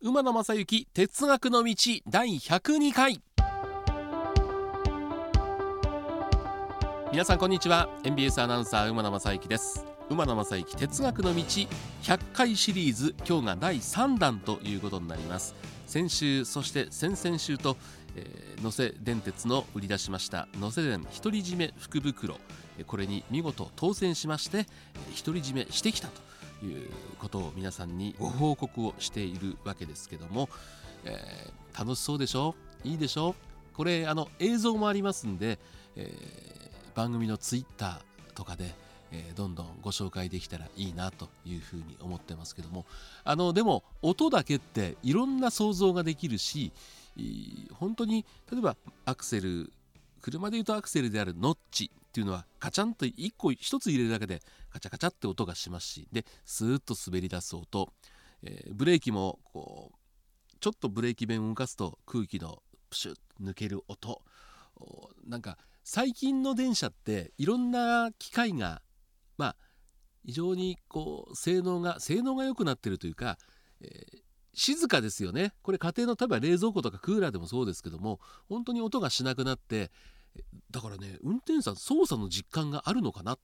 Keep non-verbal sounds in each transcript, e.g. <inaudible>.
馬野正幸哲学の道第102回。皆さんこんにちは。NBS アナウンサー馬野正幸です。馬野正幸哲学の道100回シリーズ今日が第3弾ということになります。先週そして先々週と、えー、能勢電鉄の売り出しました能勢電独り占め福袋。これに見事当選しまして独り占めしてきたということを皆さんにご報告をしているわけですけども、えー、楽しそうでしょ？いいでしょ？これあの映像もありますんで、えー、番組のツイッターとかで、えー、どんどんご紹介できたらいいなというふうに思ってますけどもあのでも音だけっていろんな想像ができるし本当に例えばアクセル車でいうとアクセルであるノッチっていうのはカチャンと1個1つ入れるだけでカチャカチャって音がしますしでスーッと滑り出す音、えー、ブレーキもこうちょっとブレーキ弁を動かすと空気のプシュッと抜ける音。なんか最近の電車っていろんな機械がまあ非常にこう性能が性能が良くなってるというか、えー、静かですよね。これ家庭の例えば冷蔵庫とかクーラーでもそうですけども本当に音がしなくなってだからね運転手さん操作の実感があるのかなと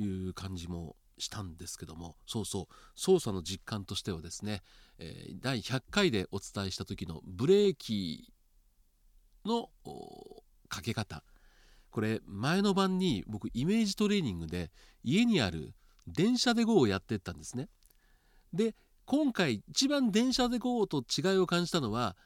いう感じもしたんですけども。そうそう。操作の実感としてはですね、えー、第100回でお伝えした時のブレーキのかけ方。これ前の晩に僕イメージトレーニングで家にある電車で GO をやってったんですね。で今回一番電車で GO と違いを感じたのは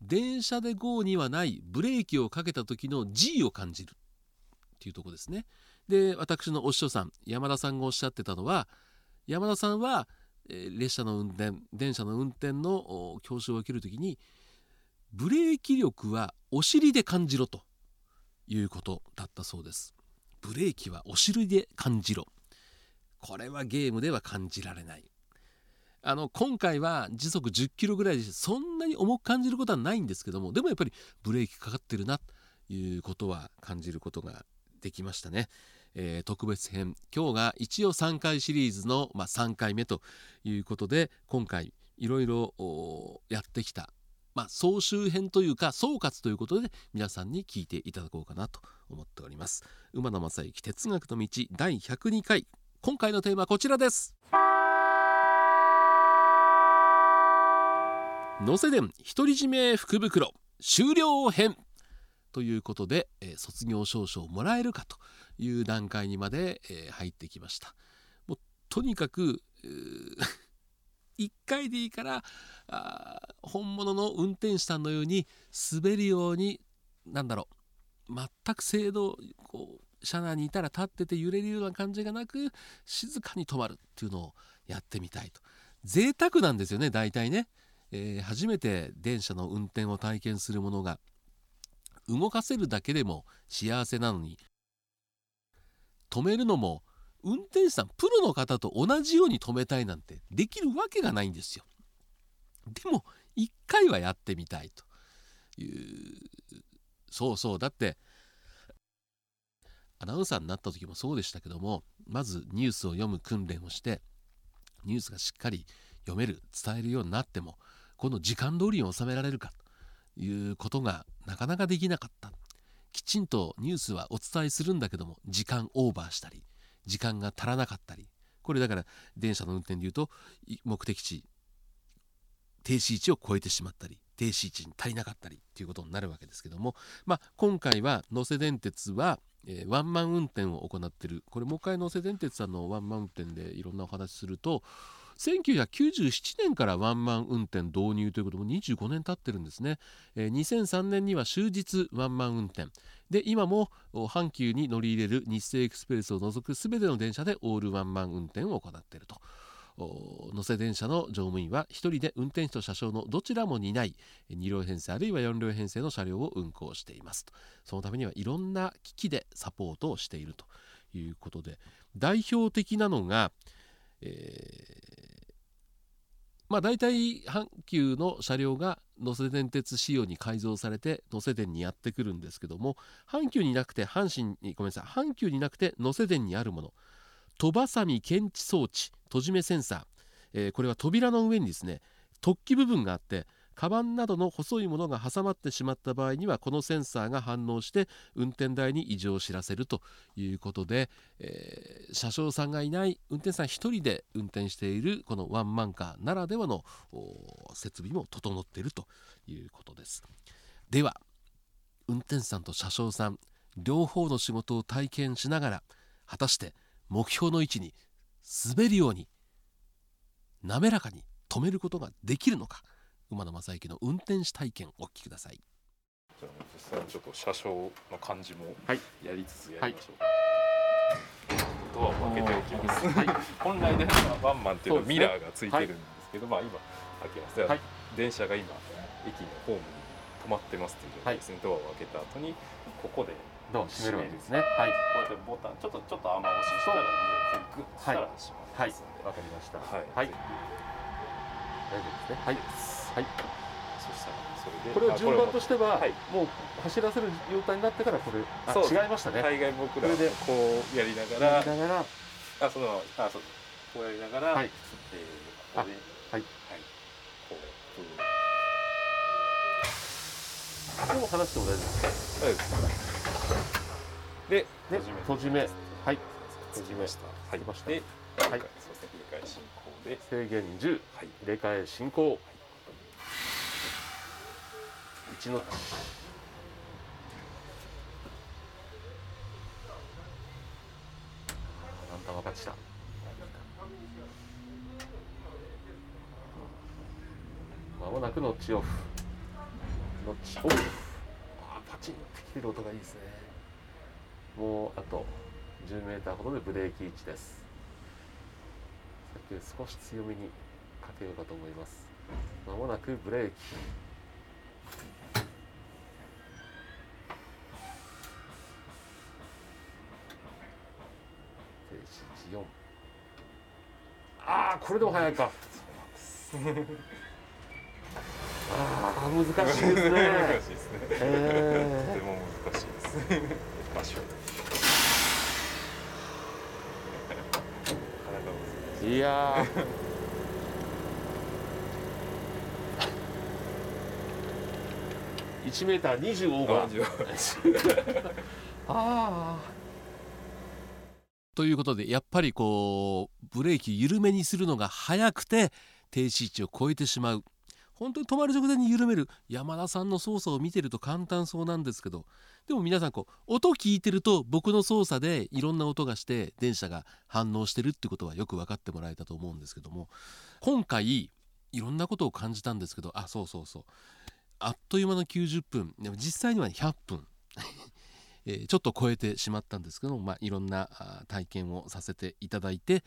電車で GO にはないブレーキをかけた時の G を感じるっていうとこですね。で私のお師匠さん山田さんがおっしゃってたのは山田さんは、え、列車の運転電車の運転の教習を受ける時にブレーキ力はお尻で感じろということだったそうです。ブレーキはお尻で感じろ。これはゲームでは感じられない。あの今回は時速10キロぐらいでそんなに重く感じることはないんですけどもでもやっぱりブレーキかかってるなということは感じることができましたね。えー、特別編。今日が一応3回シリーズの、まあ、3回目ということで今回いろいろやってきた、まあ、総集編というか総括ということで皆さんに聞いていただこうかなと思っております。馬野正幸哲学の道第102回。今回のテーマはこちらです。能勢電独り占め福袋終了編。ということで、えー、卒業証書をもらえるかという段階にまで、えー、入ってきました。もうとにかく <laughs> 1回でいいからあ本物の運転手さんのように滑るようになんだろう全く制度こう車内にいたら立ってて揺れるような感じがなく静かに止まるっていうのをやってみたいと。贅沢なんですよね大体ね。えー、初めて電車の運転を体験する者が動かせるだけでも幸せなのに止めるのも運転手さんプロの方と同じように止めたいなんてできるわけがないんですよ。でも一回はやってみたいというそうそうだってアナウンサーになった時もそうでしたけどもまずニュースを読む訓練をしてニュースがしっかり読める伝えるようになってもこの時間通りに収められるかということがなかなかできなかった。きちんとニュースはお伝えするんだけども時間オーバーしたり時間が足らなかったり。これだから電車の運転でいうと目的地停止位置を超えてしまったり停止位置に足りなかったりということになるわけですけども、まあ、今回は能勢電鉄は、えー、ワンマン運転を行っている。これもう一回能勢電鉄さんのワンマン運転でいろんなお話すると1997年からワンマン運転導入ということも25年経ってるんですね、えー、2003年には終日ワンマン運転。で今も阪急に乗り入れる日清エクスプレスを除く全ての電車でオールワンマン運転を行っていると。乗せ電車の乗務員は1人で運転士と車掌のどちらも担い2両編成あるいは4両編成の車両を運行していますと。そのためにはいろんな機器でサポートをしているということで代表的なのが、えまあ大体阪急の車両が能勢電鉄仕様に改造されて能勢電にやってくるんですけども阪急になくて阪神にごめんなさい阪急になくて能勢電にあるもの。戸ばさみ検知装置閉じ目センサー、えーこれは扉の上にですね突起部分があってカバンなどの細いものが挟まってしまった場合にはこのセンサーが反応して運転台に異常を知らせるということで、えー車掌さんがいない運転手さん一人で運転しているこのワンマンカーならではの設備も整っているということです。では運転手さんと車掌さん両方の仕事を体験しながら果たして目標の位置に滑るように滑らかに止めることができるのか。馬野正幸の運転士体験お聞きください。じゃあ実際にちょっと車掌の感じもはい。やりつつやりましょう、ドアを開けておきます、本来であればワンマンっていうのはミラーがついてるんですけど、まあ今開けますでははい。電車が今駅のホームに止まってますっていう状態ですね、ドアを開けた後にここでどう閉めるわけですね。はい。こうやってボタンちょっとちょっと雨押ししたらグッとしたら閉まりますんで、わかりました。はい、はい。ぜ大丈夫ですね。はいはい。ひそしたらそれでこれを順番としては、はい。もう走らせる状態になってからこれあ違いましたね。大概僕らこうやりながらやりながらあそのあそうこうやりながら、はい。えー、ここではい。こうプーでも話しても大丈夫ですそう。ですでで閉じ目。はい。閉じました。はい閉じました。ではい。はい。そうです。ね繰り返し進行で。制限10はい。入れ替え進行1の。なんだ分かってきた。まもなくノッチオフ。ノッチオフ。あーパチンってきてる音がいいですね。もうあと 10m ほどでブレーキ位置です。さっき少し強めにかけようかと思います。まもなくブレーキ。4ああこれでも早いか。ああ難しいですね。難しいですねとえても難しいです。場所。いやー。<laughs> 1メーター20オーバー。<laughs> ああということでやっぱりこうブレーキ緩めにするのが早くて停止位置を超えてしまう。本当に止まる直前に緩める。山田さんの操作を見てると簡単そうなんですけど。でも皆さんこう音聞いてると僕の操作でいろんな音がして電車が反応してるってことはよく分かってもらえたと思うんですけども。今回いろんなことを感じたんですけどあそうそうそう。あっという間の90分。でも実際には100分。えーちょっと超えてしまったんですけども、まあ、いろんな体験をさせていただいて、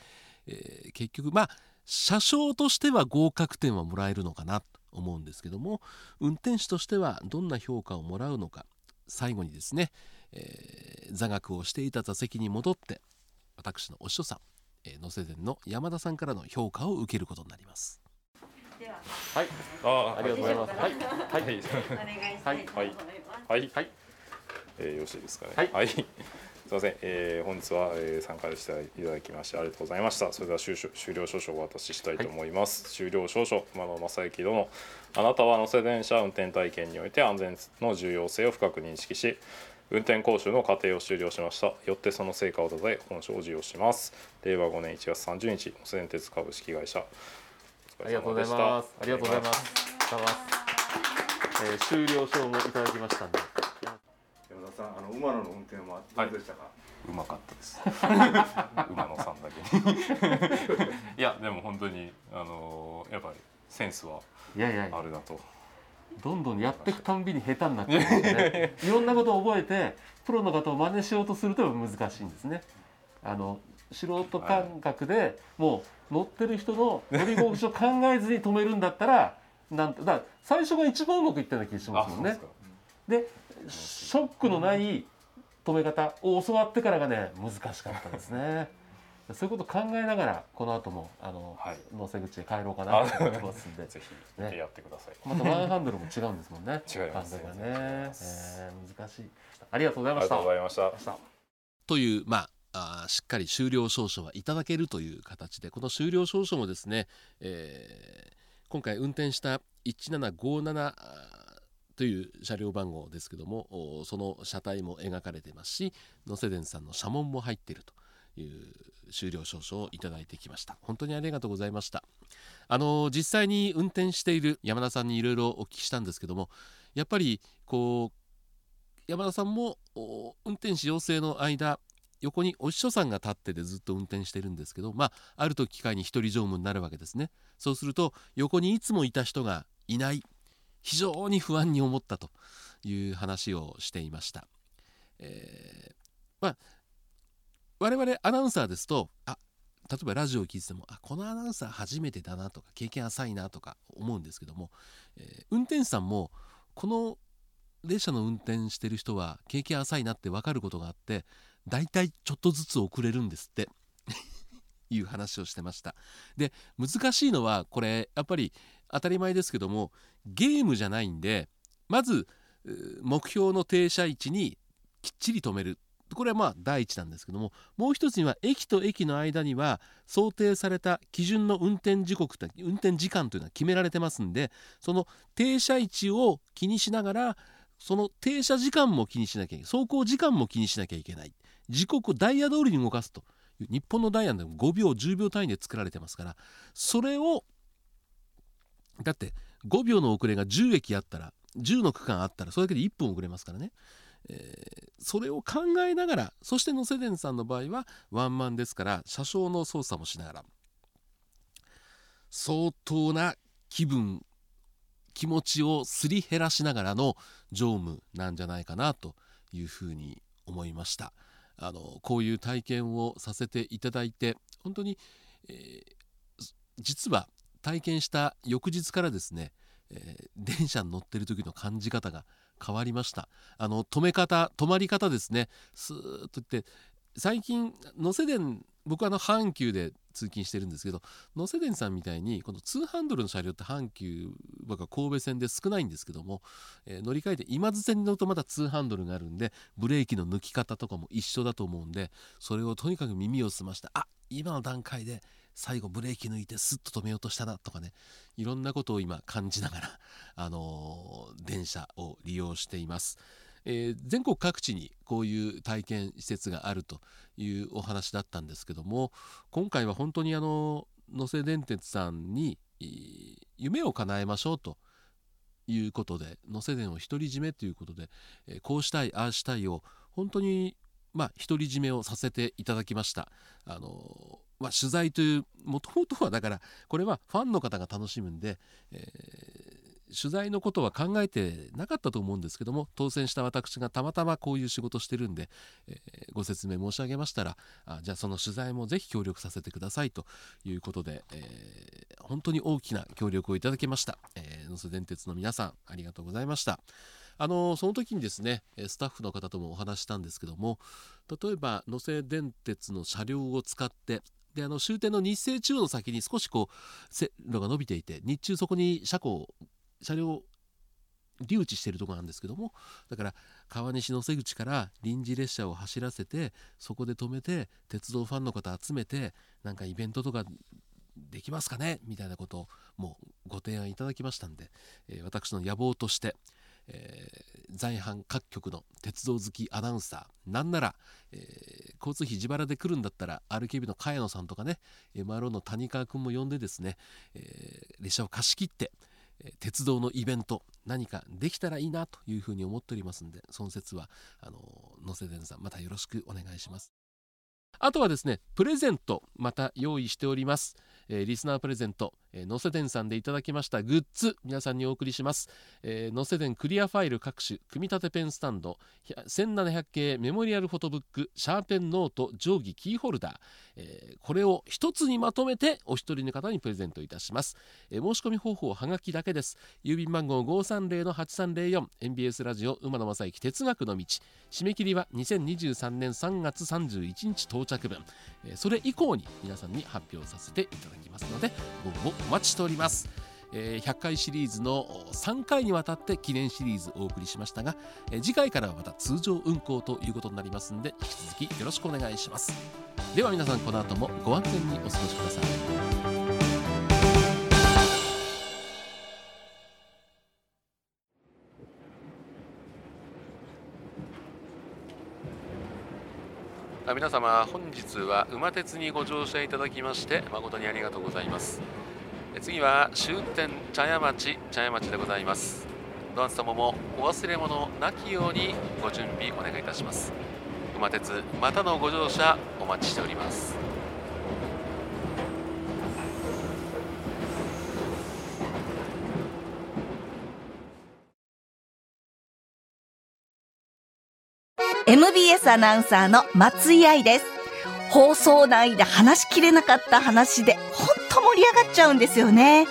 えー結局まあ車掌としては合格点はもらえるのかなと思うんですけども運転手としてはどんな評価をもらうのか最後にですね、えー座学をしていた座席に戻って私のお師匠さん、えー、能勢電の山田さんからの評価を受けることになります。では、はい、あありがとうございます。はい、ははいい、お願いしたいと思います。はい、はい、えーよろしいですかね。はい <laughs> すみません、えー本日は、えー参加していただきましてありがとうございました。それでは終了終了証書をお渡ししたいと思います。終了証書、馬野正幸殿、あなたは乗せ電車運転体験において安全の重要性を深く認識し、運転講習の過程を終了しました。よってその成果をたたえ本書を授与します。令和5年1月30日、乗せ電鉄株式会社。お疲れありがとうご様でしたざいます。ありがとうございます。ます。えー終了証もいただきましたんで。馬野の運転はどうでしたか？うまかったです。<laughs> 馬野さんだけに。<laughs> いやでも本当にあのやっぱりセンスはいやいやいやあるなと。どんどんやっていくたんびに下手になってくるんですね。いろんなことを覚えてプロの方を真似しようとすると難しいんですね。あの素人感覚でもう乗ってる人の乗り心地を考えずに止めるんだったらなんとだ最初が一番うまくいったような気がしますもんね。か。でショックのない止め方を教わってからがね難しかったですね。<laughs> そういうこと考えながらこの後もあの、はい。乗せ口で帰ろうかなと思ってますんで。<laughs> ぜひやってください、またワンハンドルも違うんですもんね。<laughs> 違います。ね。えー難しい。ありがとうございありがましたとうございました。したというまああーしっかり終了証書はいただけるという形でこの終了証書もですね、えー今回運転した1757あーという車両番号ですけどもその車体も描かれていますし野瀬電さんの車門も入っているという終了証書をいただいてきました。本当にありがとうございました。あの実際に運転している山田さんにいろいろお聞きしたんですけどもやっぱりこう山田さんも運転士養成の間横にお師匠さんが立ってでずっと運転してるんですけどまあある時機会に一人乗務になるわけですね。そうすると横にいつもいた人がいない。非常に不安に思ったという話をしていました、えーまあ我々アナウンサーですとあ例えばラジオを聞いててもあこのアナウンサー初めてだなとか経験浅いなとか思うんですけども、えー運転手さんもこの列車の運転してる人は経験浅いなって分かることがあってだいたいちょっとずつ遅れるんですって。<laughs> いう話をしてました。で難しいのはこれやっぱり当たり前ですけどもゲームじゃないんでまず目標の停車位置にきっちり止める。これはまあ第一なんですけどももう一つには駅と駅の間には想定された基準の運転時刻運転時間というのは決められてますんでその停車位置を気にしながらその停車時間も気にしなきゃいけない。走行時間も気にしなきゃいけない。時刻ダイヤ通りに動かすと日本のダイヤでも5秒10秒単位で作られてますからそれをだって5秒の遅れが10駅あったら10の区間あったらそれだけで1分遅れますからね、えーそれを考えながらそしてノセデンさんの場合はワンマンですから車掌の操作もしながら相当な気分気持ちをすり減らしながらの乗務なんじゃないかなというふうに思いました。あのこういう体験をさせていただいて本当に、えー実は体験した翌日からですね、えー電車に乗ってる時の感じ方が変わりました。あの止め方止まり方ですね。スーッといって最近能勢電僕はあの阪急で通勤してるんですけど能勢電さんみたいにこの2ハンドルの車両って阪急僕は神戸線で少ないんですけども、えー乗り換えて今津線に乗るとまた2ハンドルがあるんでブレーキの抜き方とかも一緒だと思うんでそれをとにかく耳を澄ましてあ今の段階で最後ブレーキ抜いてスッと止めようとしたなとかねいろんなことを今感じながら、<laughs> あのー電車を利用しています。えー全国各地にこういう体験施設があるというお話だったんですけども今回は本当にあの能勢電鉄さんに夢を叶えましょうということで能勢電を独り占めということで、えーこうしたいああしたいを本当にまあ独り占めをさせていただきました。あのまあ、取材というもともとはだからこれはファンの方が楽しむんで、えー取材のことは考えてなかったと思うんですけども当選した私がたまたまこういう仕事してるんで、えーご説明申し上げましたらあじゃあその取材もぜひ協力させてくださいということで、えー本当に大きな協力をいただきました、えー、能勢電鉄の皆さんありがとうございました。あのその時にですねスタッフの方ともお話したんですけども例えば能勢電鉄の車両を使ってであの終点の日清中央の先に少しこう線路が伸びていて日中そこに車庫車両留置しているところなんですけどもだから川西の瀬口から臨時列車を走らせてそこで止めて鉄道ファンの方集めてなんかイベントとかできますかね？みたいなことをもうご提案いただきましたんで、えー私の野望として、えー在阪各局の鉄道好きアナウンサー。なんなら、えー交通費自腹で来るんだったら RKB の茅野さんとかね MRO の谷川君も呼んでですね、えー列車を貸し切ってえー鉄道のイベント何かできたらいいなというふうに思っておりますんでその説はあの野瀬伝さんまたよろしくお願いします。あとはですねプレゼントまた用意しております、えーリスナープレゼント、えー、のせ電さんでいただきましたグッズ皆さんにお送りします、えー、のせ電クリアファイル各種組み立てペンスタンド1700系メモリアルフォトブックシャーペンノート定規キーホルダー、えー、これを一つにまとめてお一人の方にプレゼントいたします、えー、申し込み方法はがきだけです。郵便番号530-8304 MBS ラジオ馬野正幸哲学の道。締め切りは2023年3月31日到着分、えー、それ以降に皆さんに発表させていただきますのでご応募お待ちしております。えー、100回シリーズの3回にわたって記念シリーズお送りしましたが、えー、次回からはまた通常運行ということになりますので引き続きよろしくお願いします。では皆さんこの後もご安全にお過ごしください。皆様本日は馬鉄にご乗車いただきまして誠にありがとうございます。次は終点茶屋町茶屋町でございます。ドアン様もお忘れ物なきようにご準備お願いいたします。馬鉄またのご乗車お待ちしております。MBS アナウンサーの松井愛です。放送内で話しきれなかった話で本盛り上がっちゃうんですよね。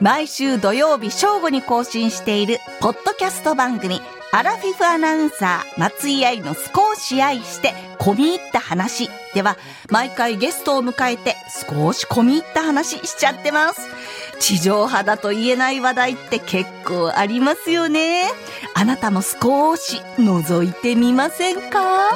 毎週土曜日正午に更新しているポッドキャスト番組アラフィフアナウンサー松井愛の少し愛して込み入った話。では毎回ゲストを迎えて少し込み入った話しちゃってます。地上波だと言えない話題って結構ありますよね。あなたも少し覗いてみませんか？